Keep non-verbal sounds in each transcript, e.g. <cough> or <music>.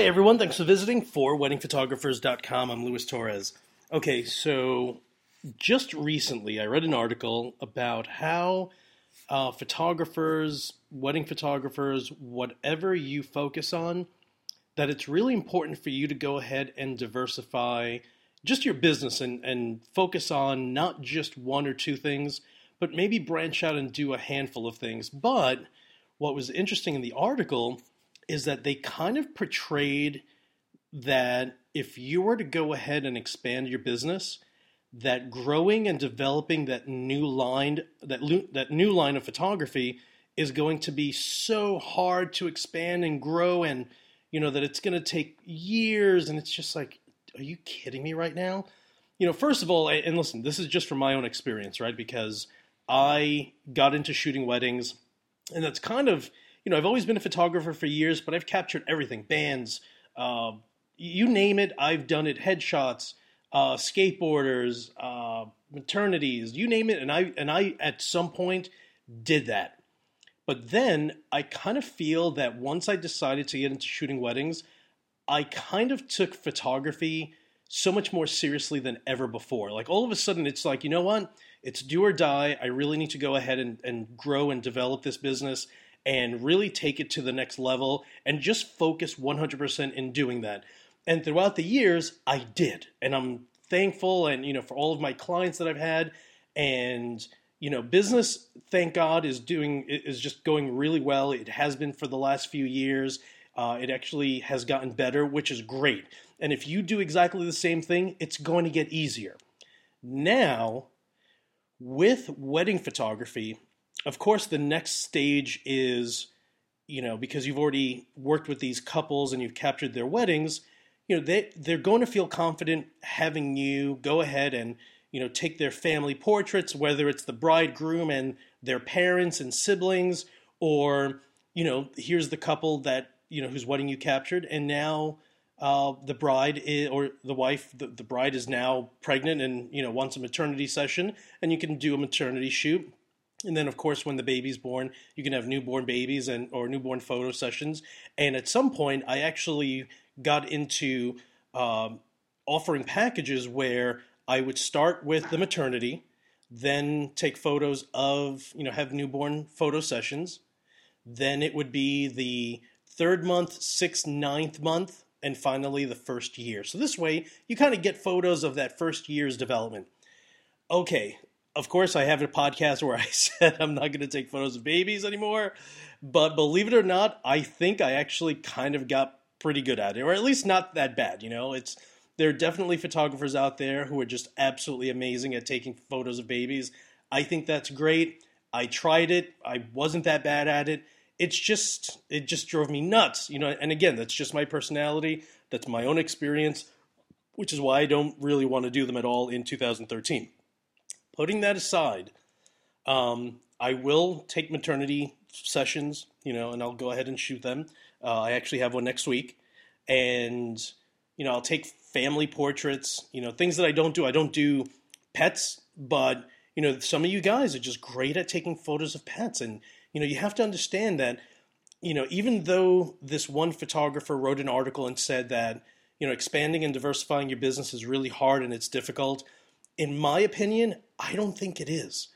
Hey everyone, thanks for visiting for weddingphotographers.com. I'm Luis Torres. Okay, so just recently I read an article about how uh, photographers, wedding photographers, whatever you focus on, that it's really important for you to go ahead and diversify just your business and, and focus on not just one or two things, but maybe branch out and do a handful of things. But what was interesting in the article is that they kind of portrayed that if you were to go ahead and expand your business, that growing and developing that new line that that new line of photography is going to be so hard to expand and grow and you know that it's going to take years and it's just like are you kidding me right now? You know first of all and listen this is just from my own experience right? Because i got into shooting weddings and that's kind of you know, I've always been a photographer for years, but I've captured everything bands, uh, you name it, I've done it. Headshots, uh, skateboarders, uh, maternities, you name it. And I, and I, at some point, did that. But then I kind of feel that once I decided to get into shooting weddings, I kind of took photography so much more seriously than ever before. Like all of a sudden, it's like, you know what? It's do or die. I really need to go ahead and, and grow and develop this business and really take it to the next level and just focus 100% in doing that. And throughout the years, I did. And I'm thankful and you know for all of my clients that I've had and you know business thank God is doing is just going really well. It has been for the last few years. Uh, it actually has gotten better, which is great. And if you do exactly the same thing, it's going to get easier. Now, with wedding photography, of course, the next stage is, you know, because you've already worked with these couples and you've captured their weddings, you know, they they're going to feel confident having you go ahead and you know take their family portraits, whether it's the bridegroom and their parents and siblings, or you know, here's the couple that you know whose wedding you captured, and now. Uh, the bride is, or the wife, the, the bride is now pregnant and you know wants a maternity session, and you can do a maternity shoot and then, of course, when the baby's born, you can have newborn babies and or newborn photo sessions. And at some point, I actually got into um, offering packages where I would start with the maternity, then take photos of you know have newborn photo sessions. Then it would be the third month, sixth, ninth month, and finally the first year. So this way, you kind of get photos of that first year's development. Okay, of course, I have a podcast where I <laughs> said I'm not going to take photos of babies anymore. But believe it or not, I think I actually kind of got pretty good at it, or at least not that bad. You know, it's there are definitely photographers out there who are just absolutely amazing at taking photos of babies. I think that's great. I tried it. I wasn't that bad at it. It's just it just drove me nuts, you know. And again, that's just my personality. That's my own experience, which is why I don't really want to do them at all in 2013 putting that aside, um, I will take maternity sessions, you know, and I'll go ahead and shoot them. Uh, I actually have one next week, and you know, I'll take family portraits, you know, things that I don't do. I don't do pets, but you know, some of you guys are just great at taking photos of pets, and you know, you have to understand that, you know, even though this one photographer wrote an article and said that, you know, expanding and diversifying your business is really hard and it's difficult in my opinion, I don't think it is.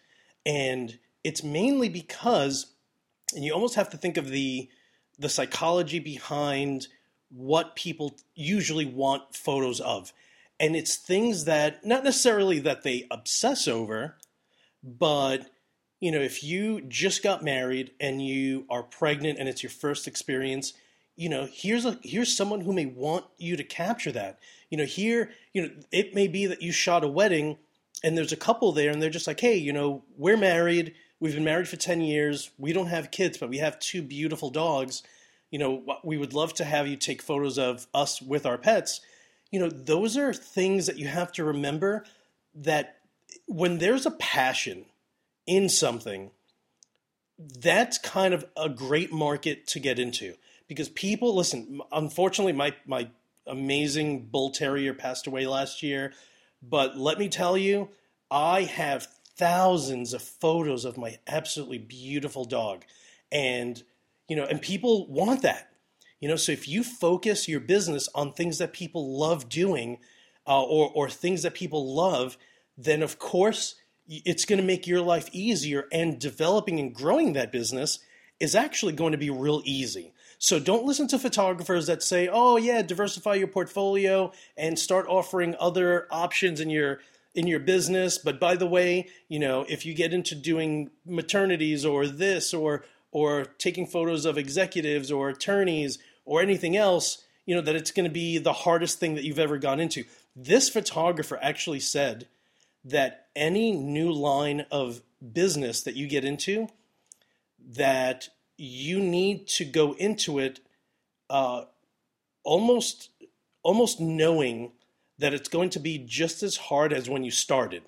And it's mainly because, and you almost have to think of the the psychology behind what people usually want photos of. And it's things that not necessarily that they obsess over, but you know, if you just got married and you are pregnant and it's your first experience, you know, here's a here's someone who may want you to capture that. You know, here, you know, it may be that you shot a wedding and there's a couple there and they're just like, "Hey, you know, we're married. We've been married for 10 years. We don't have kids, but we have two beautiful dogs. You know, we would love to have you take photos of us with our pets." You know, those are things that you have to remember that when there's a passion in something, that's kind of a great market to get into because people listen. Unfortunately, my my amazing bull terrier passed away last year, but let me tell you, I have thousands of photos of my absolutely beautiful dog, and you know, and people want that. You know, so if you focus your business on things that people love doing uh, or, or things that people love, then of course it's going to make your life easier and developing and growing that business is actually going to be real easy. So don't listen to photographers that say, "Oh yeah, diversify your portfolio and start offering other options in your in your business." But by the way, you know, if you get into doing maternities or this or or taking photos of executives or attorneys or anything else, you know, that it's going to be the hardest thing that you've ever gone into. This photographer actually said that any new line of business that you get into, that you need to go into it uh, almost almost knowing that it's going to be just as hard as when you started.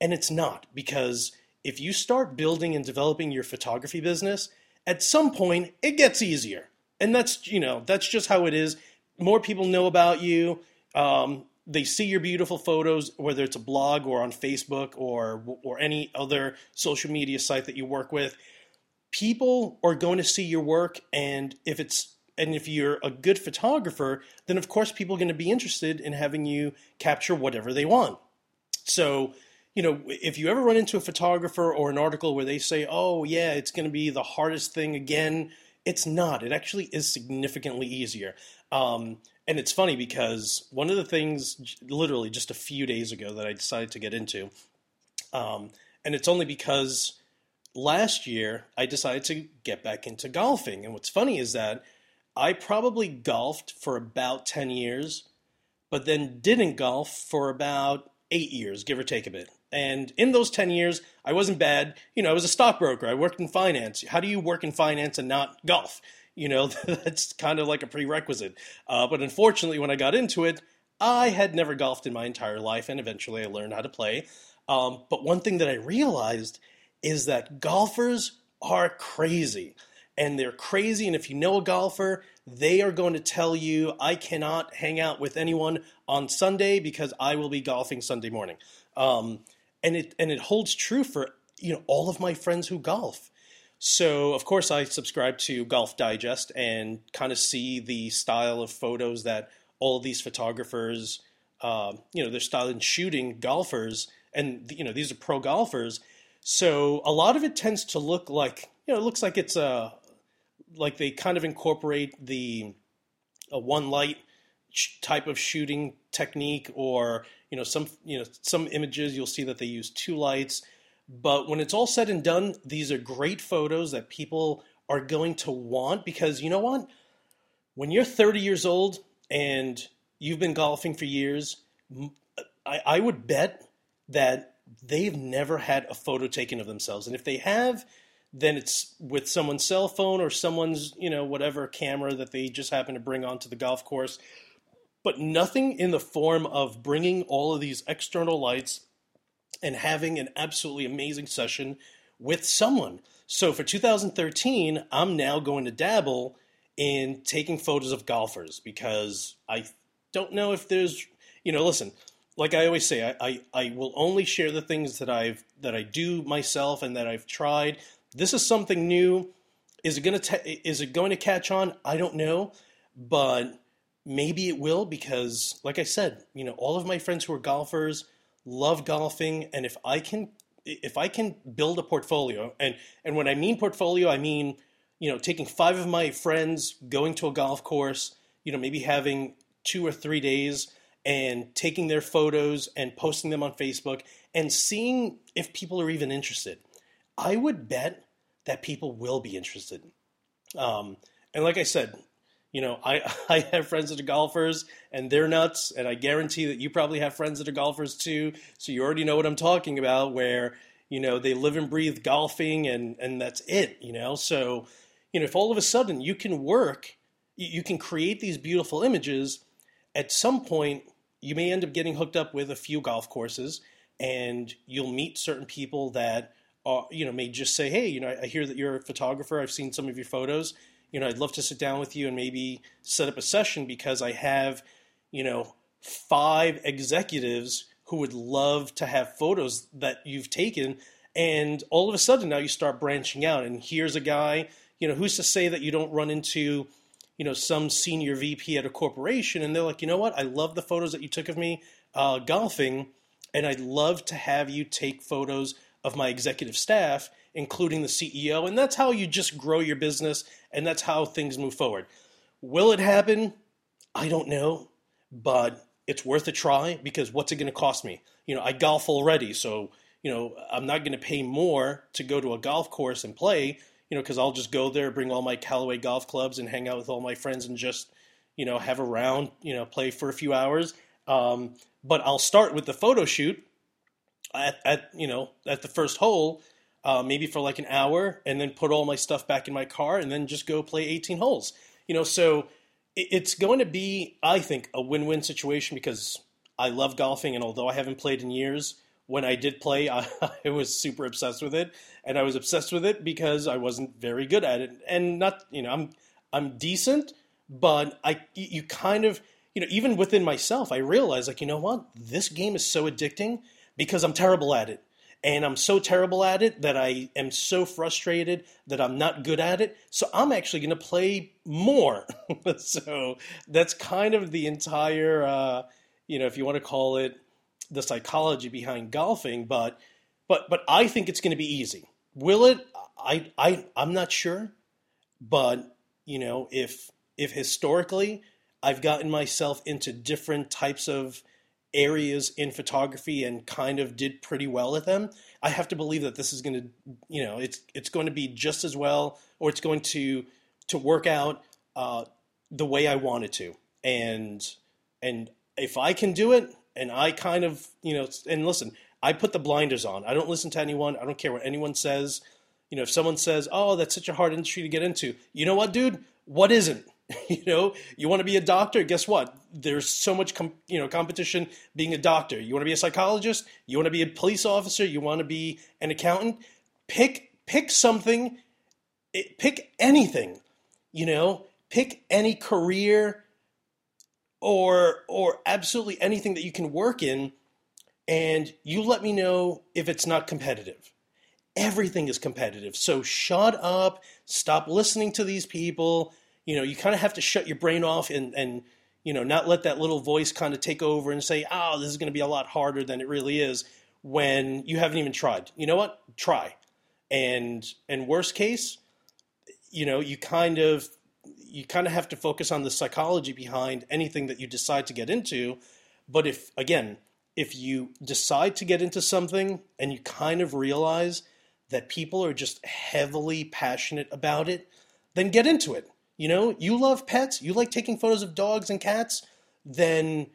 And it's not because if you start building and developing your photography business, at some point it gets easier. And that's, you know, that's just how it is. More people know about you. Um, they see your beautiful photos, whether it's a blog or on Facebook or or any other social media site that you work with. People are going to see your work, and if it's and if you're a good photographer, then of course people are going to be interested in having you capture whatever they want. So, you know, if you ever run into a photographer or an article where they say, "Oh, yeah, it's going to be the hardest thing again," it's not. It actually is significantly easier. Um, and it's funny because one of the things, literally just a few days ago, that I decided to get into, um, and it's only because last year I decided to get back into golfing. And what's funny is that I probably golfed for about 10 years, but then didn't golf for about eight years, give or take a bit. And in those 10 years, I wasn't bad. You know, I was a stockbroker. I worked in finance. How do you work in finance and not golf? You know, <laughs> that's kind of like a prerequisite. Uh, but unfortunately, when I got into it, I had never golfed in my entire life, and eventually I learned how to play. Um, but one thing that I realized is that golfers are crazy. And they're crazy. And if you know a golfer, they are going to tell you, I cannot hang out with anyone on Sunday because I will be golfing Sunday morning. Um, and it and it holds true for you know all of my friends who golf. So, of course, I subscribe to Golf Digest and kind of see the style of photos that all these photographers, uh, you know, their style in shooting golfers, and you know, these are pro golfers. So, a lot of it tends to look like, you know, it looks like it's a, like they kind of incorporate the a one light type of shooting technique, or you know, some you know, some images you'll see that they use two lights but when it's all said and done, these are great photos that people are going to want because you know what? When you're 30 years old and you've been golfing for years, I, I would bet that they've never had a photo taken of themselves. And if they have, then it's with someone's cell phone or someone's, you know, whatever camera that they just happen to bring onto the golf course. But nothing in the form of bringing all of these external lights and having an absolutely amazing session with someone. So for 2013, I'm now going to dabble in taking photos of golfers because I don't know if there's, you know, listen, like I always say, I, I, I will only share the things that I've that I do myself and that I've tried. This is something new. Is it gonna is it going to catch on? I don't know, but maybe it will because, like I said, you know, all of my friends who are golfers love golfing, and if I can if I can build a portfolio, and and when I mean portfolio, I mean you know taking five of my friends going to a golf course, you know maybe having two or three days and taking their photos and posting them on Facebook and seeing if people are even interested. I would bet that people will be interested. Um, and like I said, you know, I, <laughs> I have friends that are golfers and they're nuts, and I guarantee that you probably have friends that are golfers too. So you already know what I'm talking about, where, you know, they live and breathe golfing and, and that's it, you know. So, you know, if all of a sudden you can work, you can create these beautiful images, at some point you may end up getting hooked up with a few golf courses and you'll meet certain people that you know, may just say, hey, you know, I hear that you're a photographer. I've seen some of your photos you know, I'd love to sit down with you and maybe set up a session because I have, you know, five executives who would love to have photos that you've taken. And all of a sudden now you start branching out. And here's a guy, you know, who's to say that you don't run into, you know, some senior VP at a corporation, and they're like, you know what? I love the photos that you took of me uh, golfing, and I'd love to have you take photos of my executive staff, including the CEO. And that's how you just grow your business, and that's how things move forward. Will it happen? I don't know, but it's worth a try because what's it going to cost me? You know, I golf already, so you know, I'm not going to pay more to go to a golf course and play you know, because I'll just go there, bring all my Callaway golf clubs, and hang out with all my friends and just, you know, have a round, you know, play for a few hours. Um, but I'll start with the photo shoot at, at you know at the first hole, uh, maybe for like an hour, and then put all my stuff back in my car, and then just go play 18 holes. You know, so it, it's going to be, I think, a win-win situation because I love golfing, and although I haven't played in years, when I did play, <laughs> I, I, was super obsessed with it, and I was obsessed with it because I wasn't very good at it, and not you know I'm I'm decent, but I you kind of you know even within myself I realized like you know what? This game is so addicting because I'm terrible at it, and I'm so terrible at it that I am so frustrated that I'm not good at it. So I'm actually going to play more. <laughs> so that's kind of the entire uh, you know if you want to call it the psychology behind golfing, but but but I think it's going to be easy. Will it? I I I'm not sure, but you know if if historically I've gotten myself into different types of areas in photography and kind of did pretty well at them, I have to believe that this is going to you know it's it's going to be just as well or it's going to to work out uh, the way I want it to, and and if I can do it, and I kind of, you know, and listen, I put the blinders on. I don't listen to anyone. I don't care what anyone says. You know, if someone says, "Oh, that's such a hard industry to get into," you know what, dude? What isn't? <laughs> you know, you want to be a doctor. Guess what? There's so much, com- you know, competition being a doctor. You want to be a psychologist. You want to be a police officer. You want to be an accountant. Pick pick something. Eh, pick anything. You know, pick any career or or absolutely anything that you can work in and you let me know if it's not competitive everything is competitive so shut up stop listening to these people you know you kind of have to shut your brain off and and you know not let that little voice kind of take over and say oh this is going to be a lot harder than it really is when you haven't even tried you know what try and and worst case you know you kind of you kind of have to focus on the psychology behind anything that you decide to get into. But if, again, if you decide to get into something and you kind of realize that people are just heavily passionate about it, then get into it. You know, you love pets, you like taking photos of dogs and cats, then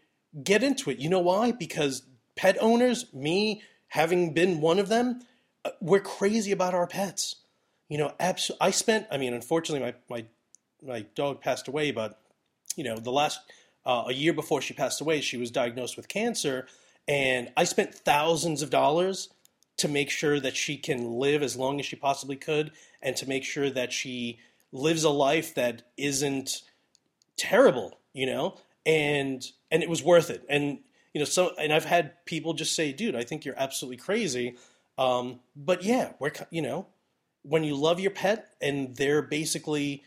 get into it. You know why? Because pet owners, me having been one of them, uh, we're crazy about our pets. You know, abs- I spent, I mean, unfortunately, my, my my dog passed away, but you know, the last uh, a year before she passed away, she was diagnosed with cancer, and I spent thousands of dollars to make sure that she can live as long as she possibly could, and to make sure that she lives a life that isn't terrible, you know, and and it was worth it. And you know, so and I've had people just say, "Dude, I think you're absolutely crazy." Um, but yeah, we're you know, when you love your pet and they're basically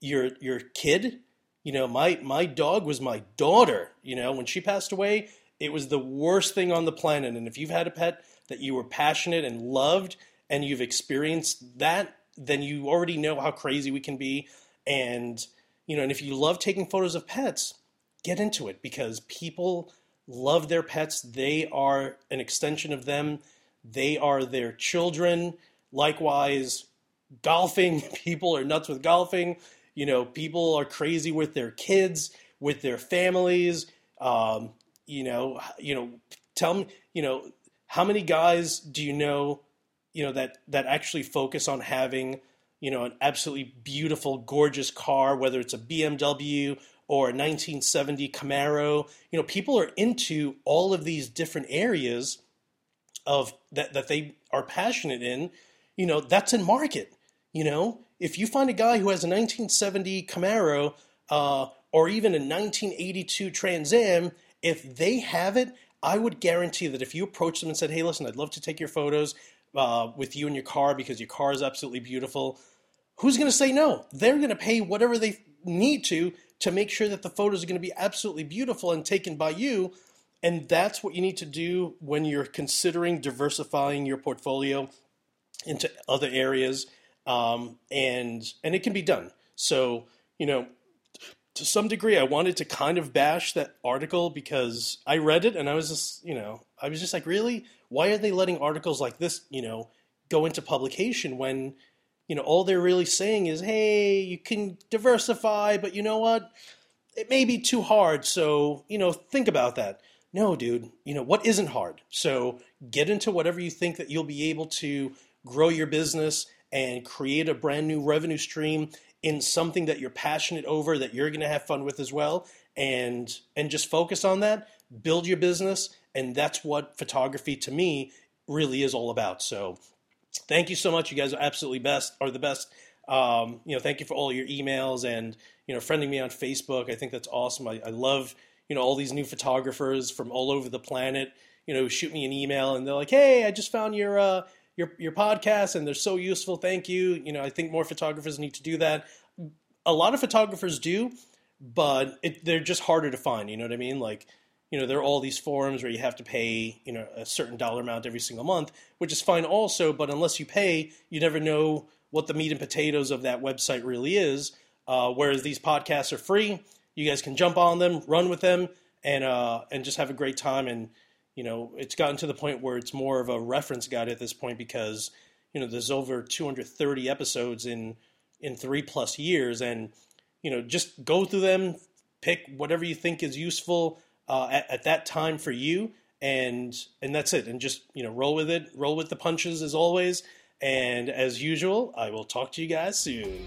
your your kid. You know, my my dog was my daughter. You know, when she passed away, it was the worst thing on the planet. And if you've had a pet that you were passionate and loved, and you've experienced that, then you already know how crazy we can be. And you know, and if you love taking photos of pets, get into it because people love their pets. They are an extension of them. They are their children. Likewise, golfing, <laughs> people are nuts with golfing. You know, people are crazy with their kids, with their families. Um, you know, you know, tell me, you know, how many guys do you know, you know, that that actually focus on having, you know, an absolutely beautiful, gorgeous car, whether it's a BMW or a 1970 Camaro. You know, people are into all of these different areas of that that they are passionate in. You know, that's in market. You know, if you find a guy who has a 1970 Camaro uh, or even a 1982 Trans Am, if they have it, I would guarantee that if you approach them and said, "Hey, listen, I'd love to take your photos uh, with you in your car because your car is absolutely beautiful," who's going to say no? They're going to pay whatever they need to to make sure that the photos are going to be absolutely beautiful and taken by you. And that's what you need to do when you're considering diversifying your portfolio into other areas. Um, and and it can be done. So you know, to some degree, I wanted to kind of bash that article because I read it and I was just you know I was just like, really, why are they letting articles like this you know go into publication when you know, all they're really saying is, hey, you can diversify, but you know what? It may be too hard. So, you know, think about that. No, dude, you know, what isn't hard? So get into whatever you think that you'll be able to grow your business and create a brand new revenue stream in something that you're passionate over that you're going to have fun with as well and and just focus on that build your business and that's what photography to me really is all about so thank you so much. You guys are absolutely best, are the best. Um, you know, thank you for all your emails and you know, friending me on Facebook. I think that's awesome. I, I love you know all these new photographers from all over the planet. You know, shoot me an email and they're like, "Hey, I just found your uh, your your podcast and they're so useful. Thank you." You know, I think more photographers need to do that. A lot of photographers do, but it, they're just harder to find. You know what I mean? Like you know, there are all these forums where you have to pay, you know, a certain dollar amount every single month, which is fine also, but unless you pay, you never know what the meat and potatoes of that website really is. Uh, whereas these podcasts are free, you guys can jump on them, run with them, and uh, and just have a great time. And you know, it's gotten to the point where it's more of a reference guide at this point because you know there's over 230 episodes in in three plus years, and you know, just go through them, pick whatever you think is useful uh, at, at that time for you, and and that's it. And just you know, roll with it, roll with the punches as always. And as usual, I will talk to you guys soon.